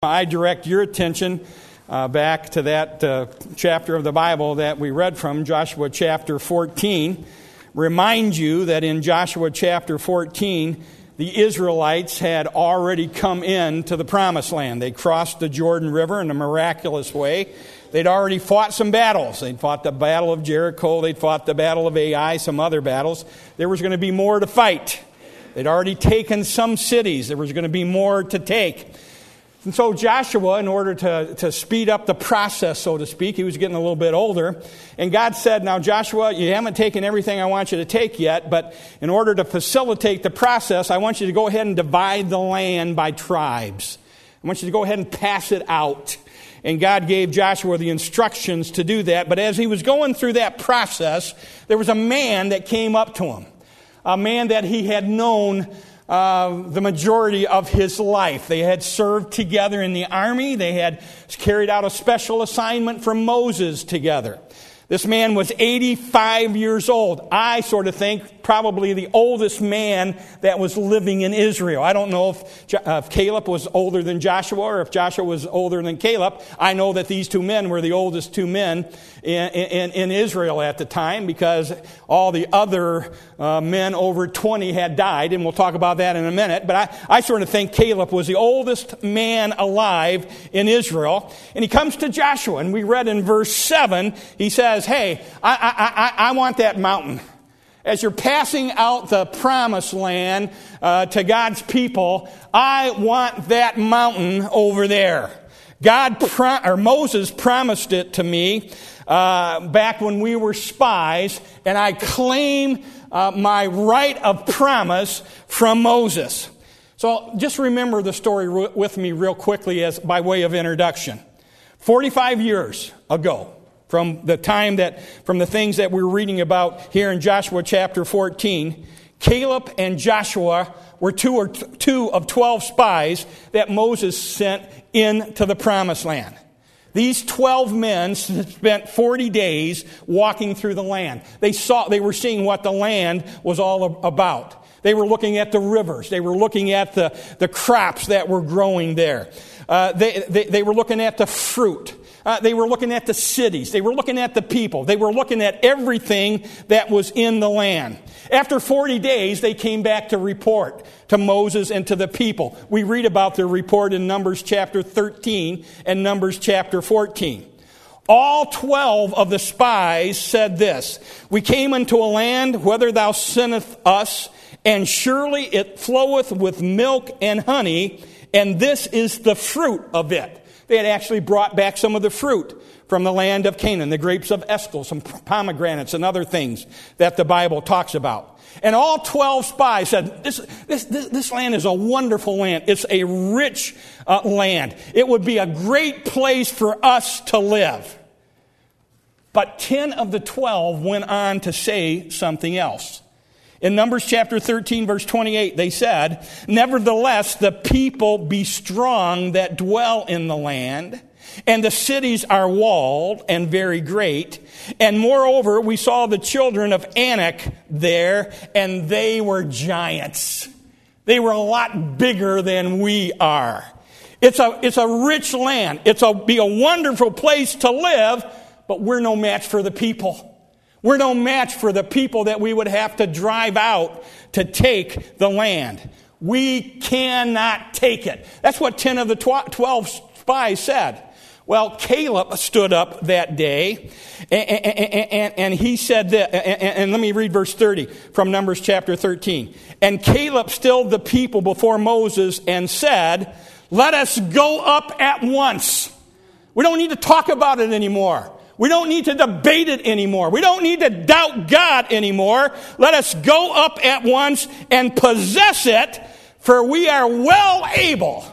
I direct your attention uh, back to that uh, chapter of the Bible that we read from, Joshua chapter 14. Remind you that in Joshua chapter 14, the Israelites had already come in to the promised land. They crossed the Jordan River in a miraculous way. They'd already fought some battles. They'd fought the Battle of Jericho, they'd fought the Battle of Ai, some other battles. There was going to be more to fight. They'd already taken some cities, there was going to be more to take. And so Joshua, in order to, to speed up the process, so to speak, he was getting a little bit older. And God said, Now, Joshua, you haven't taken everything I want you to take yet, but in order to facilitate the process, I want you to go ahead and divide the land by tribes. I want you to go ahead and pass it out. And God gave Joshua the instructions to do that. But as he was going through that process, there was a man that came up to him, a man that he had known uh, the majority of his life. They had served together in the army, they had carried out a special assignment from Moses together. This man was 85 years old. I sort of think probably the oldest man that was living in Israel. I don't know if, uh, if, Caleb was older than Joshua or if Joshua was older than Caleb. I know that these two men were the oldest two men in, in, in Israel at the time because all the other uh, men over 20 had died, and we'll talk about that in a minute. But I, I sort of think Caleb was the oldest man alive in Israel. And he comes to Joshua, and we read in verse 7, he says, Hey, I, I, I, I want that mountain as you're passing out the promised land uh, to God's people, I want that mountain over there. God pro- or Moses promised it to me uh, back when we were spies, and I claim uh, my right of promise from Moses. So just remember the story with me real quickly as by way of introduction. 45 years ago, from the time that, from the things that we're reading about here in Joshua chapter 14, Caleb and Joshua were two, or two of 12 spies that Moses sent into the promised land. These 12 men spent 40 days walking through the land. They saw, they were seeing what the land was all about. They were looking at the rivers. They were looking at the, the crops that were growing there. Uh, they, they, they were looking at the fruit. Uh, they were looking at the cities. They were looking at the people. They were looking at everything that was in the land. After 40 days, they came back to report to Moses and to the people. We read about their report in Numbers chapter 13 and Numbers chapter 14. All 12 of the spies said this We came into a land whither thou sendest us, and surely it floweth with milk and honey, and this is the fruit of it. They had actually brought back some of the fruit from the land of Canaan, the grapes of Eshcol, some pomegranates and other things that the Bible talks about. And all 12 spies said, this, this, this, this land is a wonderful land. It's a rich uh, land. It would be a great place for us to live. But 10 of the 12 went on to say something else. In Numbers chapter 13, verse 28, they said, Nevertheless, the people be strong that dwell in the land, and the cities are walled and very great. And moreover, we saw the children of Anak there, and they were giants. They were a lot bigger than we are. It's a, it's a rich land. It's a, be a wonderful place to live, but we're no match for the people. We're no match for the people that we would have to drive out to take the land. We cannot take it. That's what 10 of the 12 spies said. Well, Caleb stood up that day and, and, and, and he said that, and, let me read verse 30 from Numbers chapter 13. And Caleb stilled the people before Moses and said, Let us go up at once. We don't need to talk about it anymore. We don't need to debate it anymore. We don't need to doubt God anymore. Let us go up at once and possess it, for we are well able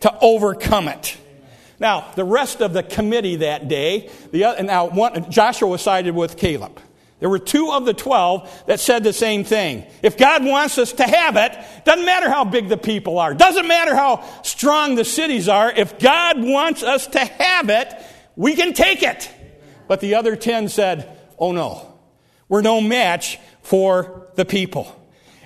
to overcome it. Now, the rest of the committee that day, the, other, now one, Joshua sided with Caleb. There were two of the twelve that said the same thing. If God wants us to have it, doesn't matter how big the people are, doesn't matter how strong the cities are, if God wants us to have it, we can take it. But the other 10 said, Oh no, we're no match for the people.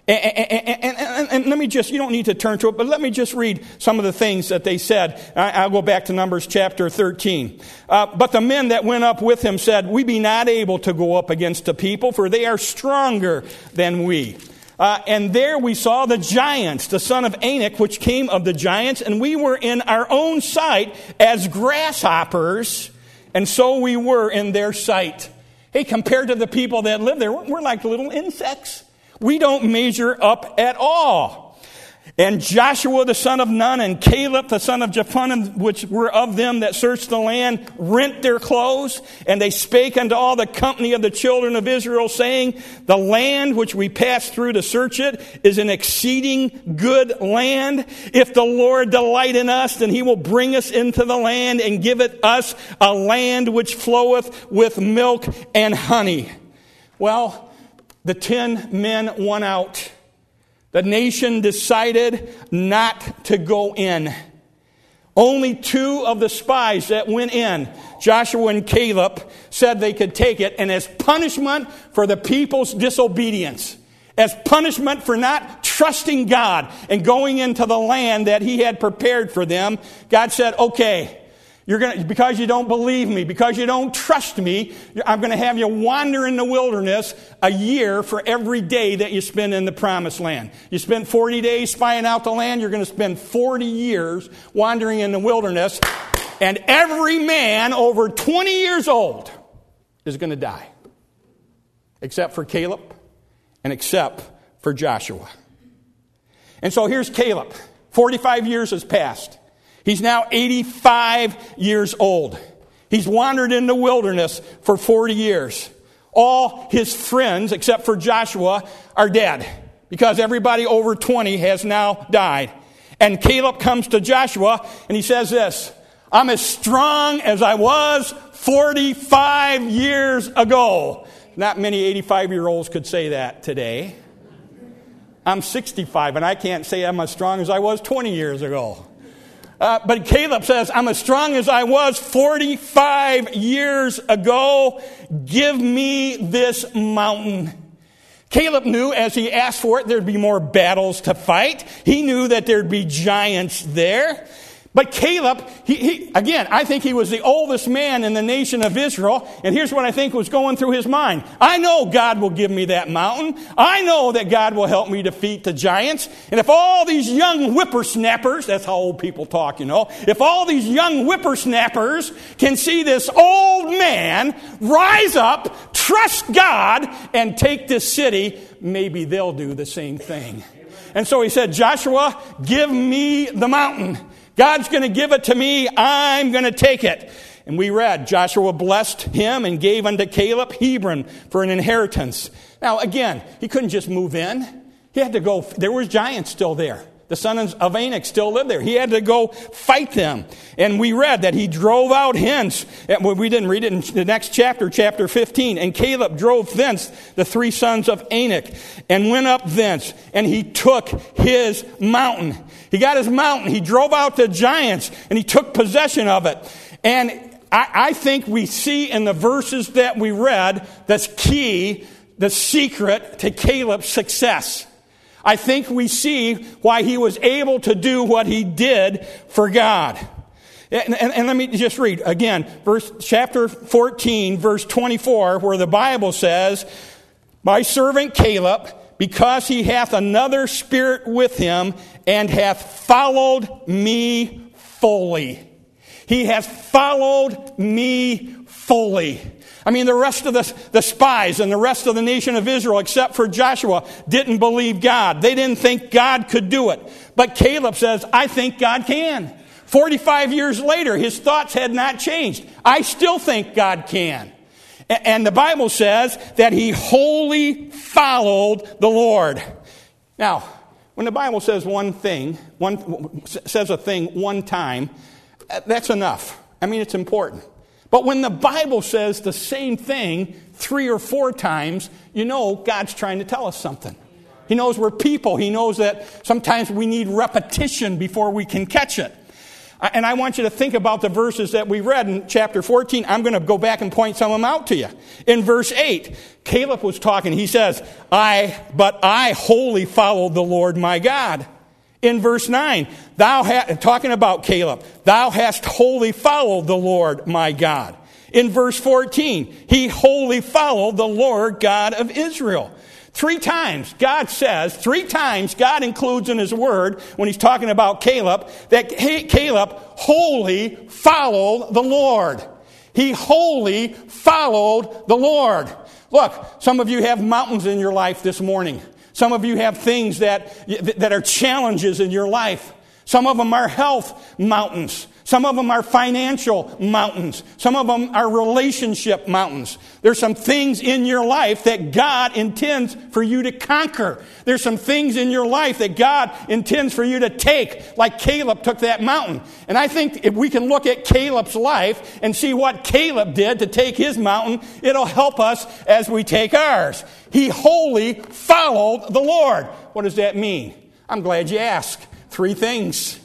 And, and, and, and, let me just, you don't need to turn to it, but let me just read some of the things that they said. I, will go back to Numbers chapter 13. Uh, but the men that went up with him said, We be not able to go up against the people, for they are stronger than we. Uh, and there we saw the giants, the son of Anak, which came of the giants, and we were in our own sight as grasshoppers, and so we were in their sight. Hey, compared to the people that live there, we're like little insects. We don't measure up at all. And Joshua the son of Nun and Caleb the son of Jephunneh, which were of them that searched the land, rent their clothes. And they spake unto all the company of the children of Israel, saying, The land which we passed through to search it is an exceeding good land. If the Lord delight in us, then he will bring us into the land and give it us a land which floweth with milk and honey. Well, the ten men won out the nation decided not to go in. Only two of the spies that went in, Joshua and Caleb, said they could take it, and as punishment for the people's disobedience, as punishment for not trusting God and going into the land that He had prepared for them, God said, okay, you're going because you don't believe me, because you don't trust me, I'm going to have you wander in the wilderness a year for every day that you spend in the promised land. You spend 40 days spying out the land, you're going to spend 40 years wandering in the wilderness, and every man over 20 years old is going to die. Except for Caleb and except for Joshua. And so here's Caleb. 45 years has passed. He's now 85 years old. He's wandered in the wilderness for 40 years. All his friends, except for Joshua, are dead because everybody over 20 has now died. And Caleb comes to Joshua and he says this I'm as strong as I was 45 years ago. Not many 85 year olds could say that today. I'm 65 and I can't say I'm as strong as I was 20 years ago. Uh, but Caleb says, I'm as strong as I was 45 years ago. Give me this mountain. Caleb knew as he asked for it, there'd be more battles to fight. He knew that there'd be giants there. But Caleb, he, he, again, I think he was the oldest man in the nation of Israel. And here's what I think was going through his mind. I know God will give me that mountain. I know that God will help me defeat the giants. And if all these young whippersnappers, that's how old people talk, you know, if all these young whippersnappers can see this old man rise up, trust God, and take this city, maybe they'll do the same thing. And so he said, Joshua, give me the mountain. God's going to give it to me. I'm going to take it. And we read, Joshua blessed him and gave unto Caleb Hebron for an inheritance. Now, again, he couldn't just move in. He had to go, there was giants still there. The sons of Anak still lived there. He had to go fight them. And we read that he drove out hence. We didn't read it in the next chapter, chapter 15. And Caleb drove thence the three sons of Anak and went up thence. And he took his mountain. He got his mountain. He drove out the giants and he took possession of it. And I, I think we see in the verses that we read that's key, the secret to Caleb's success. I think we see why he was able to do what he did for God. And, and, and, let me just read again, verse, chapter 14, verse 24, where the Bible says, My servant Caleb, because he hath another spirit with him, and hath followed me fully. He has followed me fully. I mean, the rest of the, the spies and the rest of the nation of Israel, except for Joshua, didn't believe God. They didn't think God could do it. But Caleb says, I think God can. 45 years later, his thoughts had not changed. I still think God can. And the Bible says that he wholly followed the Lord. Now, when the Bible says one thing, one, says a thing one time, uh, that's enough. I mean, it's important. But when the Bible says the same thing three or four times, you know God's trying to tell us something. He knows we're people. He knows that sometimes we need repetition before we can catch it. And I want you to think about the verses that we read in chapter 14. I'm going to go back and point some of them out to you. In verse 8, Caleb was talking. He says, I, but I wholly followed the Lord my God. In verse 9, thou talking about Caleb, thou hast wholly followed the Lord my God. In verse 14, he wholly followed the Lord God of Israel. Three times, God says, three times, God includes in His Word, when He's talking about Caleb, that Caleb wholly followed the Lord. He wholly followed the Lord. Look, some of you have mountains in your life this morning. Some of you have things that, that are challenges in your life. Some of them are health mountains. Some of them are financial mountains. Some of them are relationship mountains. There's some things in your life that God intends for you to conquer. There's some things in your life that God intends for you to take, like Caleb took that mountain. And I think if we can look at Caleb's life and see what Caleb did to take his mountain, it'll help us as we take ours. He wholly followed the Lord. What does that mean? I'm glad you asked. Three things.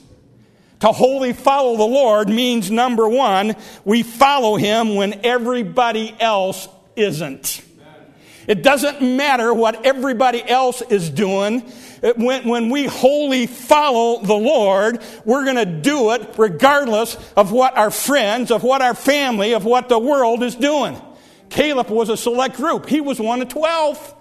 To wholly follow the Lord means number one, we follow Him when everybody else isn't. It doesn't matter what everybody else is doing. When, when we wholly follow the Lord, we're going to do it regardless of what our friends, of what our family, of what the world is doing. Caleb was a select group. He was one of 12.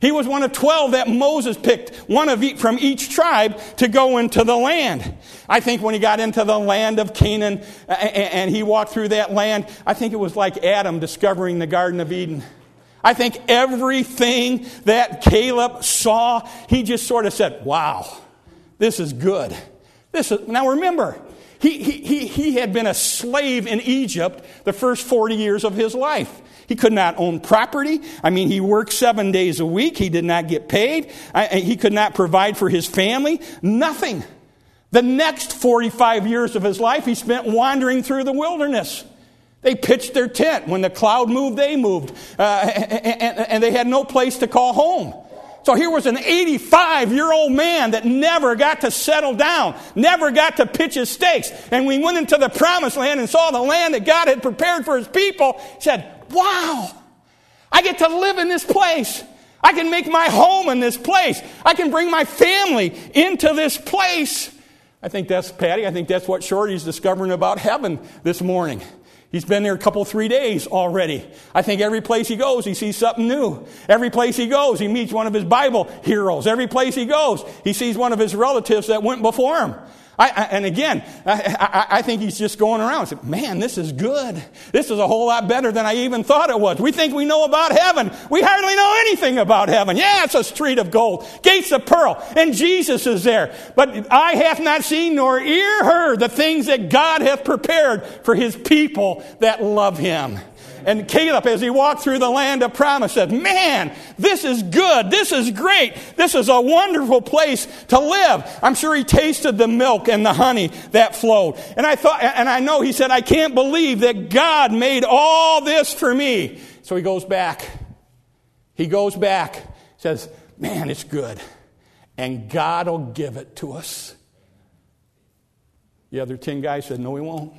He was one of 12 that Moses picked, one of each, from each tribe to go into the land. I think when he got into the land of Canaan and he walked through that land, I think it was like Adam discovering the Garden of Eden. I think everything that Caleb saw, he just sort of said, Wow, this is good. This is, now remember, he, he, he had been a slave in Egypt the first 40 years of his life. He could not own property. I mean, he worked seven days a week. He did not get paid. He could not provide for his family. Nothing. The next 45 years of his life, he spent wandering through the wilderness. They pitched their tent. When the cloud moved, they moved. Uh, and, and they had no place to call home. So here was an 85 year old man that never got to settle down, never got to pitch his stakes. And we went into the promised land and saw the land that God had prepared for his people. He said, wow, I get to live in this place. I can make my home in this place. I can bring my family into this place. I think that's, Patty, I think that's what Shorty's discovering about heaven this morning. He's been there a couple, three days already. I think every place he goes, he sees something new. Every place he goes, he meets one of his Bible heroes. Every place he goes, he sees one of his relatives that went before him. I, I, and again, I, I, think he's just going around saying, man, this is good. This is a whole lot better than eye even thought it was. We think we know about heaven. We hardly know anything about heaven. Yeah, it's a street of gold, gates of pearl, and Jesus is there. But I have not seen nor ear heard the things that God hath prepared for his people that love him. And Caleb, as he walked through the land of promise, said, Man, this is good. This is great. This is a wonderful place to live. I'm sure he tasted the milk and the honey that flowed. And I thought, and I know he said, I can't believe that God made all this for me. So he goes back. He goes back, says, Man, it's good. And God will give it to us. The other 10 guys said, No, he won't.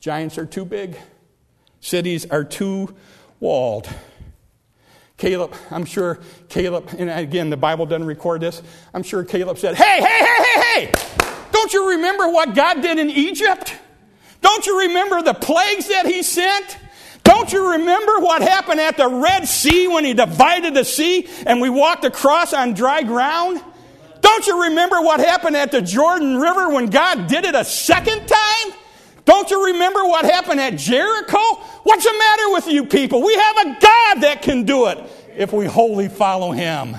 Giants are too big. Cities are too walled. Caleb, I'm sure Caleb, and again, the Bible doesn't record this. I'm sure Caleb said, Hey, hey, hey, hey, hey! Don't you remember what God did in Egypt? Don't you remember the plagues that He sent? Don't you remember what happened at the Red Sea when He divided the sea and we walked across on dry ground? Don't you remember what happened at the Jordan River when God did it a second? Don't you remember what happened at Jericho? What's the matter with you people? We have a God that can do it if we wholly follow Him.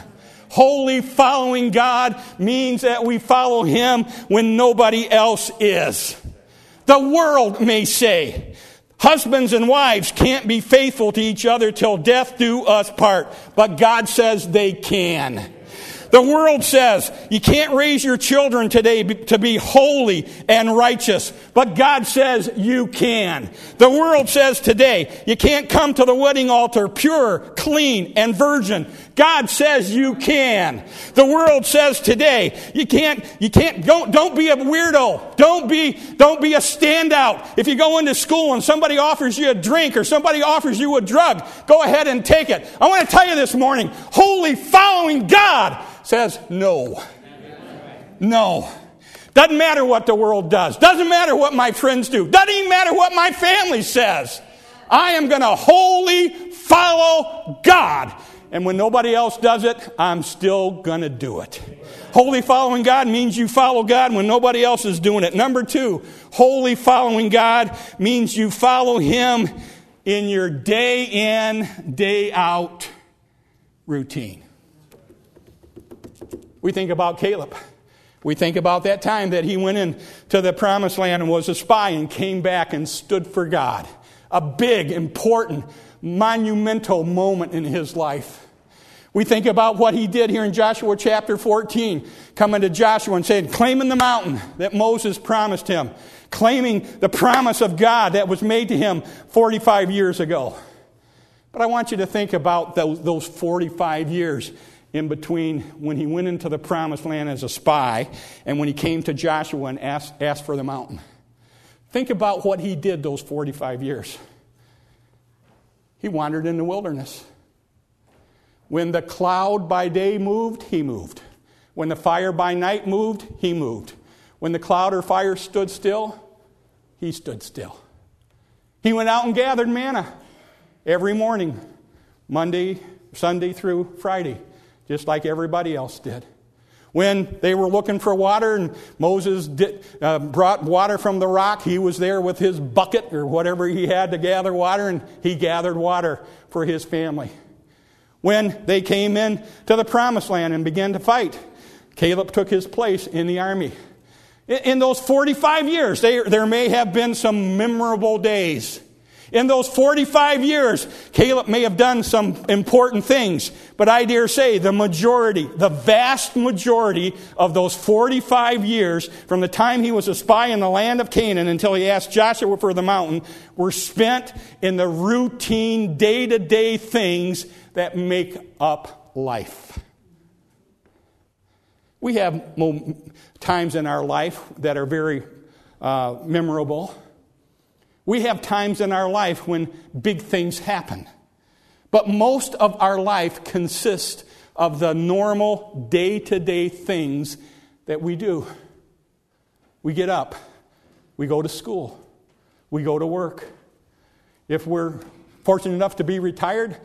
Wholly following God means that we follow Him when nobody else is. The world may say, Husbands and wives can't be faithful to each other till death do us part. But God says they can. The world says you can't raise your children today to be holy and righteous, but God says you can. The world says today you can't come to the wedding altar pure, clean, and virgin. God says you can. The world says today, you can't, you can't, don't, don't be a weirdo. Don't be, don't be a standout. If you go into school and somebody offers you a drink or somebody offers you a drug, go ahead and take it. I want to tell you this morning, wholly following God says no. No. Doesn't matter what the world does. Doesn't matter what my friends do. Doesn't even matter what my family says. I am going to wholly follow God. And when nobody else does it, I'm still going to do it. Wholly following God means you follow God when nobody else is doing it. Number two, wholly following God means you follow Him in your day in, day out routine. We think about Caleb. We think about that time that he went into the promised land and was a spy and came back and stood for God. A big, important, monumental moment in his life. We think about what he did here in Joshua chapter 14, coming to Joshua and saying, claiming the mountain that Moses promised him, claiming the promise of God that was made to him 45 years ago. But I want you to think about those, those 45 years in between when he went into the promised land as a spy and when he came to Joshua and asked, asked for the mountain. Think about what he did those 45 years. He wandered in the wilderness. When the cloud by day moved, he moved. When the fire by night moved, he moved. When the cloud or fire stood still, he stood still. He went out and gathered manna every morning, Monday, Sunday through Friday just like everybody else did. When they were looking for water and Moses did, uh, brought water from the rock, he was there with his bucket or whatever he had to gather water, and he gathered water for his family. When they came in to the promised land and began to fight, Caleb took his place in the army. In, those 45 years, there may have been some memorable days. In those 45 years, Caleb may have done some important things, but I dare say the majority, the vast majority of those 45 years, from the time he was a spy in the land of Canaan until he asked Joshua for the mountain, were spent in the routine, day to day things that make up life. We have times in our life that are very uh, memorable. We have times in our life when big things happen. But most of our life consists of the normal day to day things that we do. We get up, we go to school, we go to work. If we're fortunate enough to be retired,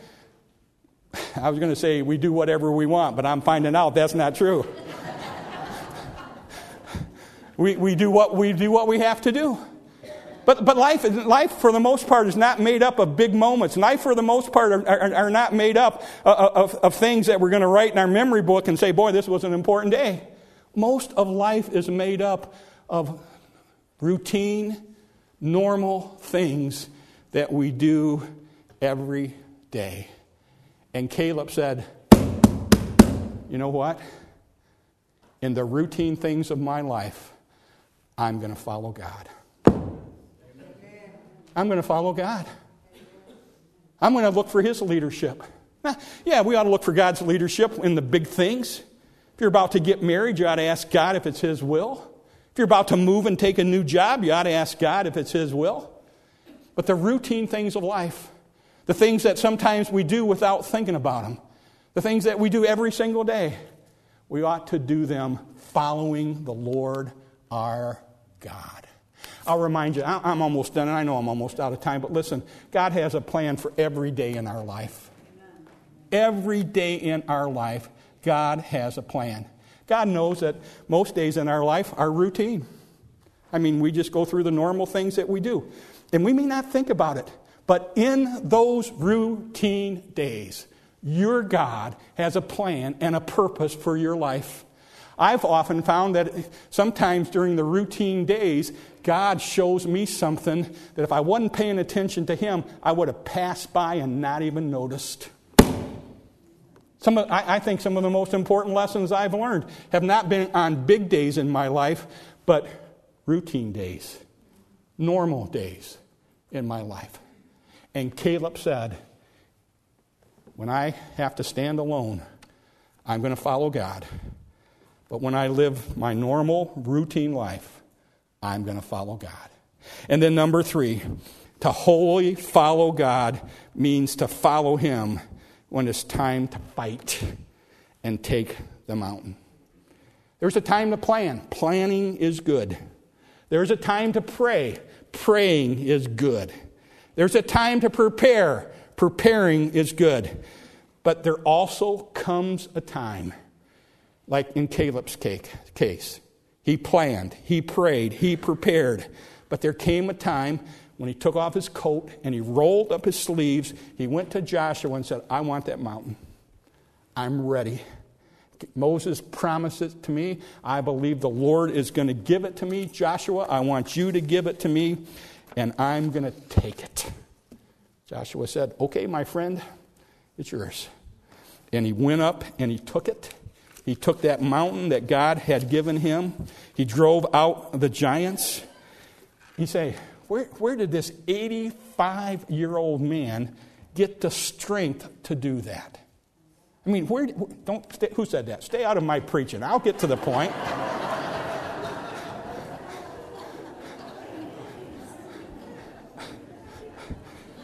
I was going to say we do whatever we want, but I'm finding out that's not true. we, we, do what, we do what we have to do. But, but life, life, for the most part, is not made up of big moments. Life, for the most part, are, are, are not made up of, of, of things that we're going to write in our memory book and say, boy, this was an important day. Most of life is made up of routine, normal things that we do every day. And Caleb said, You know what? In the routine things of my life, I'm going to follow God. I'm going to follow God. I'm going to look for His leadership. Yeah, we ought to look for God's leadership in the big things. If you're about to get married, you ought to ask God if it's His will. If you're about to move and take a new job, you ought to ask God if it's His will. But the routine things of life, the things that sometimes we do without thinking about them, the things that we do every single day, we ought to do them following the Lord our God. I'll remind you, I'm almost done, and I know I'm almost out of time, but listen, God has a plan for every day in our life. Every day in our life, God has a plan. God knows that most days in our life are routine. I mean, we just go through the normal things that we do. And we may not think about it, but in those routine days, your God has a plan and a purpose for your life. I've often found that sometimes during the routine days, God shows me something that if I wasn't paying attention to Him, I would have passed by and not even noticed. Some of, I, I think some of the most important lessons I've learned have not been on big days in my life, but routine days, normal days in my life. And Caleb said, when I have to stand alone, I'm going to follow God. But when I live my normal, routine life, I'm going to follow God. And then, number three, to wholly follow God means to follow Him when it's time to fight and take the mountain. There's a time to plan. Planning is good. There's a time to pray. Praying is good. There's a time to prepare. Preparing is good. But there also comes a time, like in Caleb's case. He planned, he prayed, he prepared. But there came a time when he took off his coat and he rolled up his sleeves. He went to Joshua and said, I want that mountain. I'm ready. Moses promised it to me. I believe the Lord is going to give it to me. Joshua, I want you to give it to me, and I'm going to take it. Joshua said, Okay, my friend, it's yours. And he went up and he took it. He took that mountain that God had given him. He drove out the giants. You say, where, where did this 85 year old man get the strength to do that? I mean, where, don't, stay, who said that? Stay out of my preaching. I'll get to the point.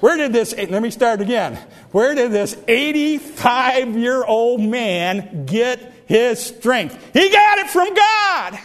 Where did this, let me start again. Where did this 85 year old man get his strength? He got it from God.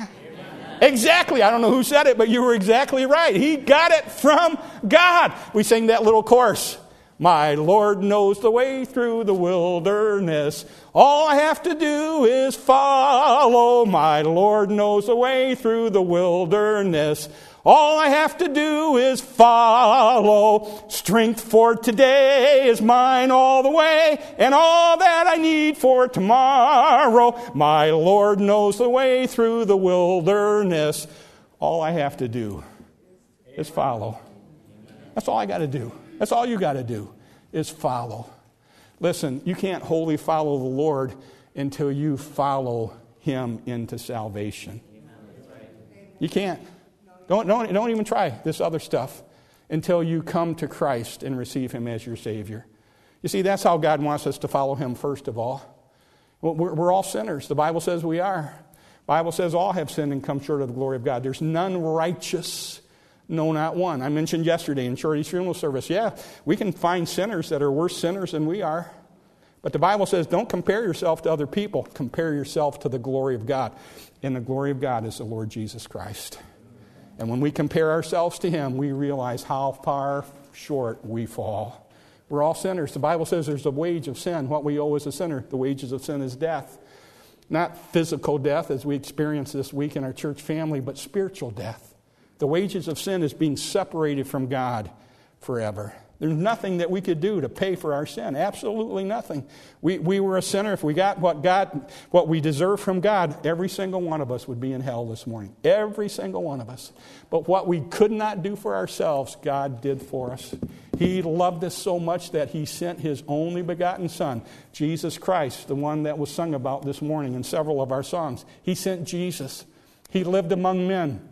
Exactly. I don't know who said it, but you were exactly right. He got it from God. We sang that little chorus. My Lord knows the way through the wilderness. All I have to do is follow. My Lord knows the way through the wilderness. All I have to do is follow. Strength for today is mine all the way, and all that I need for tomorrow. My Lord knows the way through the wilderness. All I have to do is follow. That's all I got to do. That's all you got to do is follow. Listen, you can't wholly follow the Lord until you follow him into salvation. You can't. Don't, don't, don't even try this other stuff until you come to Christ and receive him as your Savior. You see, that's how God wants us to follow him first of all. We're, we're all sinners. The Bible says we are. The Bible says all have sinned and come short of the glory of God. There's none righteous no, not one. I mentioned yesterday in Shorty's funeral service, yeah, we can find sinners that are worse sinners than we are. But the Bible says don't compare yourself to other people, compare yourself to the glory of God. And the glory of God is the Lord Jesus Christ. And when we compare ourselves to Him, we realize how far short we fall. We're all sinners. The Bible says there's a wage of sin. What we owe as a sinner, the wages of sin is death. Not physical death as we experience this week in our church family, but spiritual death. The wages of sin is being separated from God forever. There's nothing that we could do to pay for our sin. Absolutely nothing. We, we were a sinner. If we got what God, what we deserve from God, every single one of us would be in hell this morning. Every single one of us. But what we could not do for ourselves, God did for us. He loved us so much that He sent His only begotten Son, Jesus Christ, the one that was sung about this morning in several of our songs. He sent Jesus. He lived among men.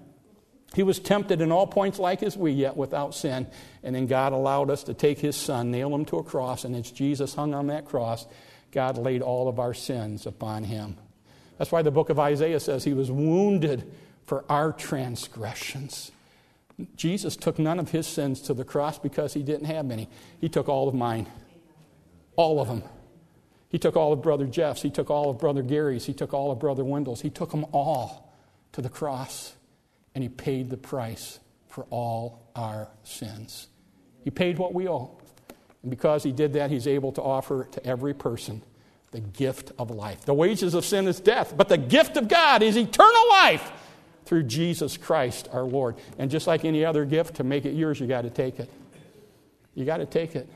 He was tempted in all points like as we, yet without sin. And then God allowed us to take his son, nail him to a cross, and as Jesus hung on that cross, God laid all of our sins upon him. That's why the book of Isaiah says he was wounded for our transgressions. Jesus took none of his sins to the cross because he didn't have any. He took all of mine. All of them. He took all of Brother Jeff's. He took all of Brother Gary's. He took all of Brother Wendell's. He took them all to the cross and he paid the price for all our sins. He paid what we owe. And because he did that, he's able to offer to every person the gift of life. The wages of sin is death, but the gift of God is eternal life through Jesus Christ our Lord. And just like any other gift, to make it yours, you got to take it. You got to take it.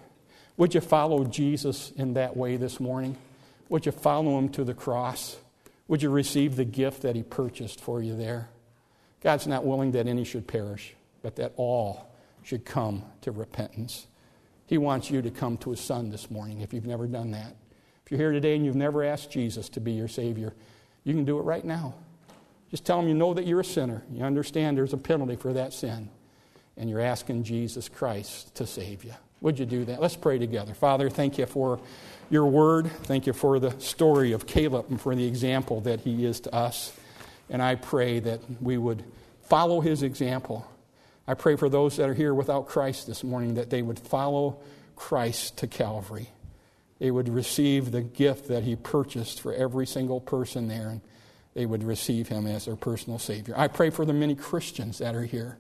Would you follow Jesus in that way this morning? Would you follow him to the cross? Would you receive the gift that he purchased for you there? God's not willing that any should perish, but that all should come to repentance. He wants you to come to His Son this morning if you've never done that. If you're here today and you've never asked Jesus to be your Savior, you can do it right now. Just tell Him you know that you're a sinner. You understand there's a penalty for that sin. And you're asking Jesus Christ to save you. Would you do that? Let's pray together. Father, thank you for your word. Thank you for the story of Caleb and for the example that he is to us. And I pray that we would follow his example. I pray for those that are here without Christ this morning that they would follow Christ to Calvary. They would receive the gift that he purchased for every single person there, and they would receive him as their personal Savior. I pray for the many Christians that are here.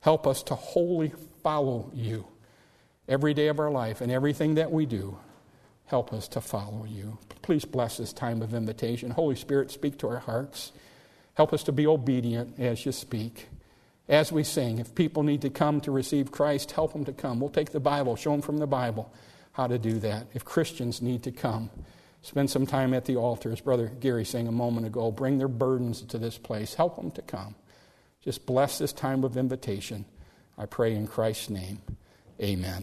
Help us to wholly follow you every day of our life and everything that we do. Help us to follow you. Please bless this time of invitation. Holy Spirit, speak to our hearts. Help us to be obedient as you speak. As we sing, if people need to come to receive Christ, help them to come. We'll take the Bible, show them from the Bible how to do that. If Christians need to come, spend some time at the altar. As Brother Gary sang a moment ago, bring their burdens to this place. Help them to come. Just bless this time of invitation. I pray in Christ's name. Amen.